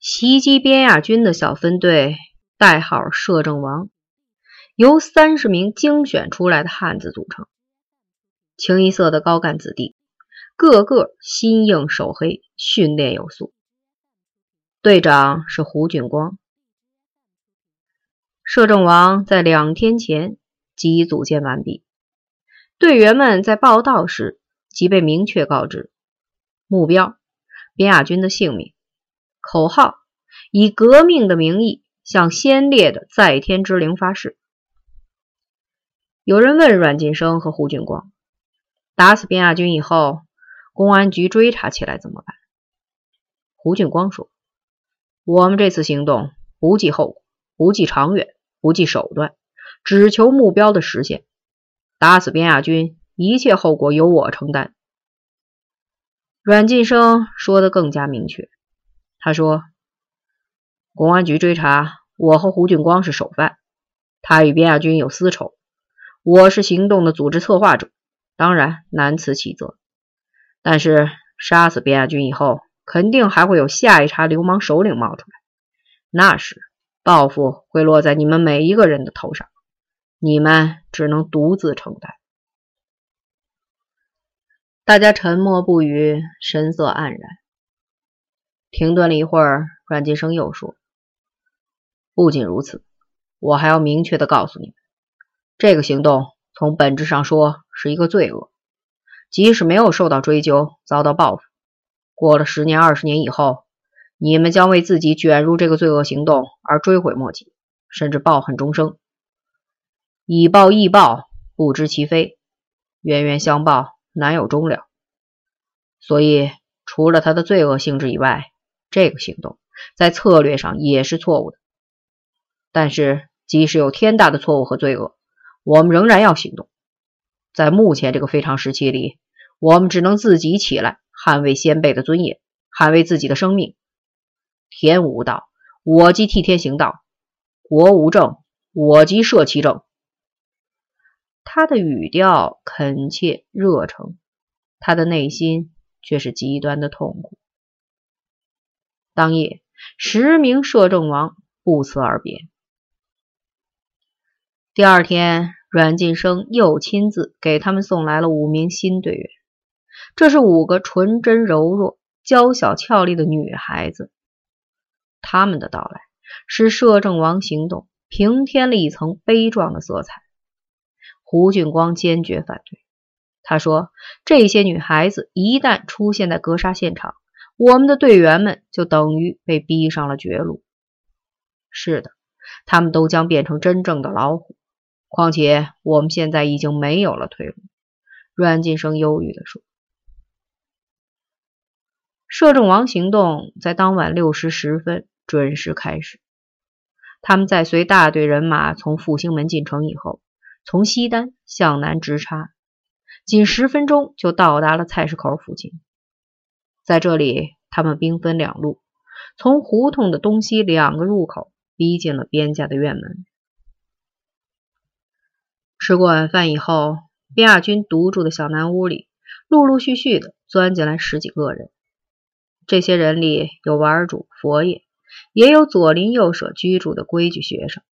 袭击边亚军的小分队代号“摄政王”，由三十名精选出来的汉子组成，清一色的高干子弟，个个心硬手黑，训练有素。队长是胡俊光。摄政王在两天前即组建完毕，队员们在报道时即被明确告知目标：边亚军的性命。口号：以革命的名义向先烈的在天之灵发誓。有人问阮晋生和胡俊光：“打死边亚军以后，公安局追查起来怎么办？”胡俊光说：“我们这次行动不计后果，不计长远，不计手段，只求目标的实现。打死边亚军，一切后果由我承担。”阮晋生说的更加明确。他说：“公安局追查我和胡俊光是首犯，他与边亚军有私仇，我是行动的组织策划者，当然难辞其责。但是杀死边亚军以后，肯定还会有下一茬流氓首领冒出来，那时报复会落在你们每一个人的头上，你们只能独自承担。”大家沉默不语，神色黯然。停顿了一会儿，阮晋生又说：“不仅如此，我还要明确的告诉你们，这个行动从本质上说是一个罪恶。即使没有受到追究，遭到报复，过了十年、二十年以后，你们将为自己卷入这个罪恶行动而追悔莫及，甚至抱恨终生。以暴易暴，不知其非；冤冤相报，难有终了。所以，除了它的罪恶性质以外，这个行动在策略上也是错误的，但是即使有天大的错误和罪恶，我们仍然要行动。在目前这个非常时期里，我们只能自己起来捍卫先辈的尊严，捍卫自己的生命。天无道，我即替天行道；国无政，我即摄其政。他的语调恳切热诚，他的内心却是极端的痛苦。当夜，十名摄政王不辞而别。第二天，阮晋生又亲自给他们送来了五名新队员。这是五个纯真柔弱、娇小俏丽的女孩子。他们的到来使摄政王行动平添了一层悲壮的色彩。胡俊光坚决反对，他说：“这些女孩子一旦出现在格杀现场。”我们的队员们就等于被逼上了绝路。是的，他们都将变成真正的老虎。况且我们现在已经没有了退路。”阮晋生忧郁地说。摄政王行动在当晚六时十分准时开始。他们在随大队人马从复兴门进城以后，从西单向南直插，仅十分钟就到达了菜市口附近。在这里，他们兵分两路，从胡同的东西两个入口逼近了边家的院门。吃过晚饭以后，边亚军独住的小南屋里，陆陆续续的钻进来十几个人。这些人里有玩主、佛爷，也有左邻右舍居住的规矩学生。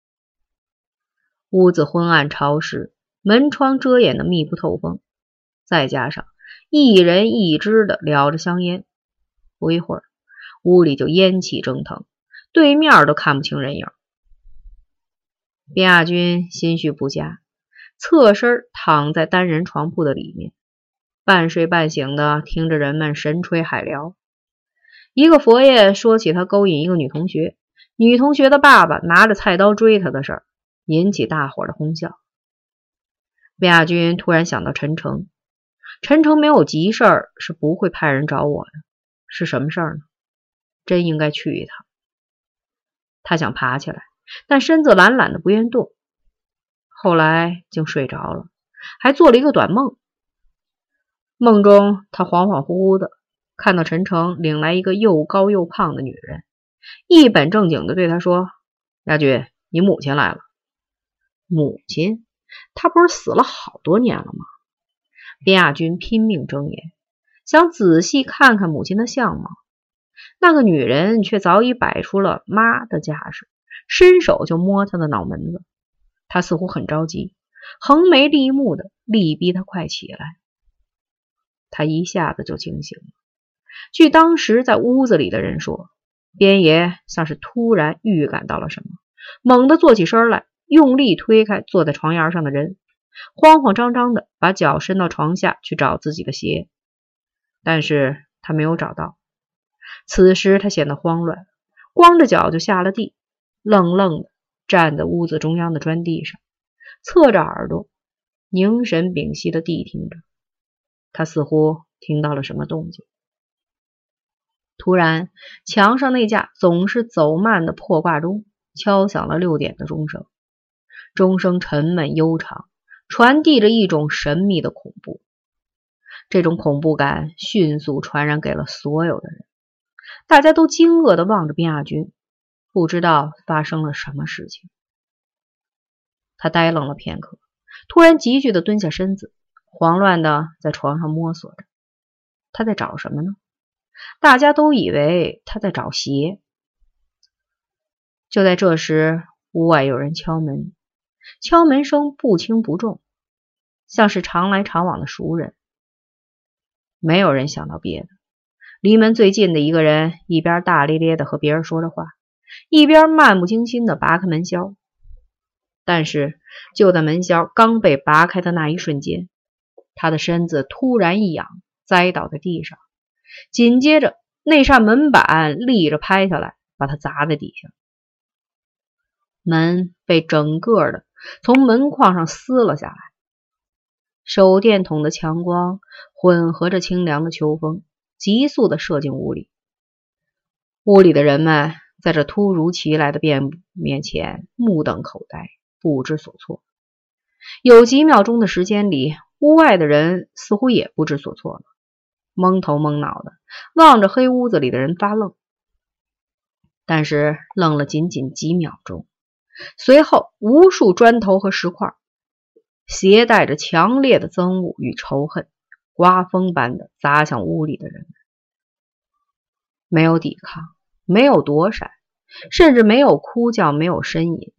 屋子昏暗潮湿，门窗遮掩的密不透风，再加上一人一支的燎着香烟。不一会儿，屋里就烟气蒸腾，对面都看不清人影。边亚军心绪不佳，侧身躺在单人床铺的里面，半睡半醒的听着人们神吹海聊。一个佛爷说起他勾引一个女同学，女同学的爸爸拿着菜刀追他的事儿，引起大伙的哄笑。边亚军突然想到陈诚，陈诚没有急事儿是不会派人找我的。是什么事儿呢？真应该去一趟。他想爬起来，但身子懒懒的不愿动。后来竟睡着了，还做了一个短梦。梦中他恍恍惚惚的看到陈诚领来一个又高又胖的女人，一本正经的对他说：“亚军，你母亲来了。”母亲？她不是死了好多年了吗？边亚军拼命睁眼。想仔细看看母亲的相貌，那个女人却早已摆出了妈的架势，伸手就摸他的脑门子。他似乎很着急，横眉立目的力逼他快起来。他一下子就惊醒了。据当时在屋子里的人说，边爷像是突然预感到了什么，猛地坐起身来，用力推开坐在床沿上的人，慌慌张张的把脚伸到床下去找自己的鞋，但是他没有找到。此时他显得慌乱，光着脚就下了地，愣愣的站在屋子中央的砖地上，侧着耳朵，凝神屏息的谛听着。他似乎听到了什么动静。突然，墙上那架总是走慢的破挂钟敲响了六点的钟声，钟声沉闷悠长，传递着一种神秘的恐怖。这种恐怖感迅速传染给了所有的人，大家都惊愕地望着边亚军，不知道发生了什么事情。他呆愣了片刻，突然急剧地蹲下身子，慌乱地在床上摸索着。他在找什么呢？大家都以为他在找鞋。就在这时，屋外有人敲门，敲门声不轻不重，像是常来常往的熟人。没有人想到别的，离门最近的一个人一边大咧咧的和别人说着话，一边漫不经心的拔开门销。但是就在门销刚被拔开的那一瞬间，他的身子突然一仰，栽倒在地上，紧接着那扇门板立着拍下来，把他砸在底下，门被整个的从门框上撕了下来。手电筒的强光混合着清凉的秋风，急速的射进屋里。屋里的人们在这突如其来的变面前目瞪口呆，不知所措。有几秒钟的时间里，屋外的人似乎也不知所措了，蒙头蒙脑的望着黑屋子里的人发愣。但是愣了仅仅几秒钟，随后无数砖头和石块。携带着强烈的憎恶与仇恨，刮风般的砸向屋里的人们。没有抵抗，没有躲闪，甚至没有哭叫，没有呻吟，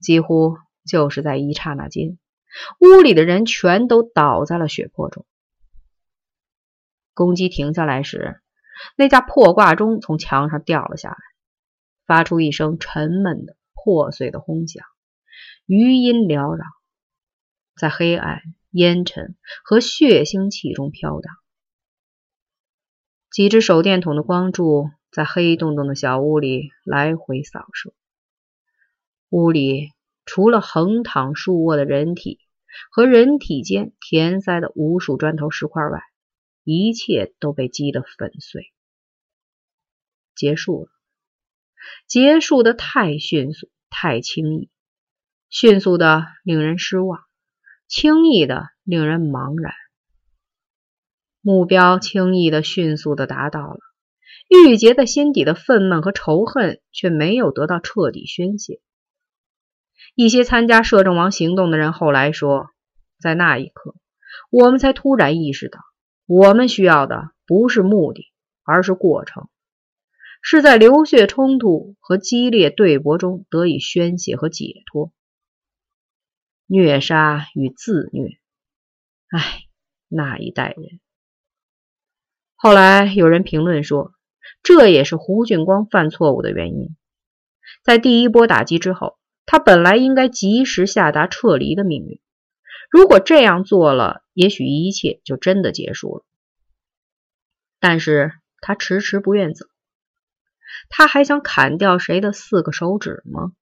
几乎就是在一刹那间，屋里的人全都倒在了血泊中。攻击停下来时，那架破挂钟从墙上掉了下来，发出一声沉闷的、破碎的轰响，余音缭绕。在黑暗、烟尘和血腥气中飘荡，几只手电筒的光柱在黑洞洞的小屋里来回扫射。屋里除了横躺竖卧的人体和人体间填塞的无数砖头石块外，一切都被击得粉碎。结束了，结束的太迅速，太轻易，迅速的令人失望。轻易的令人茫然，目标轻易的、迅速的达到了，郁结在心底的愤懑和仇恨却没有得到彻底宣泄。一些参加摄政王行动的人后来说，在那一刻，我们才突然意识到，我们需要的不是目的，而是过程，是在流血冲突和激烈对搏中得以宣泄和解脱。虐杀与自虐，唉，那一代人。后来有人评论说，这也是胡俊光犯错误的原因。在第一波打击之后，他本来应该及时下达撤离的命令。如果这样做了，也许一切就真的结束了。但是他迟迟不愿走。他还想砍掉谁的四个手指吗？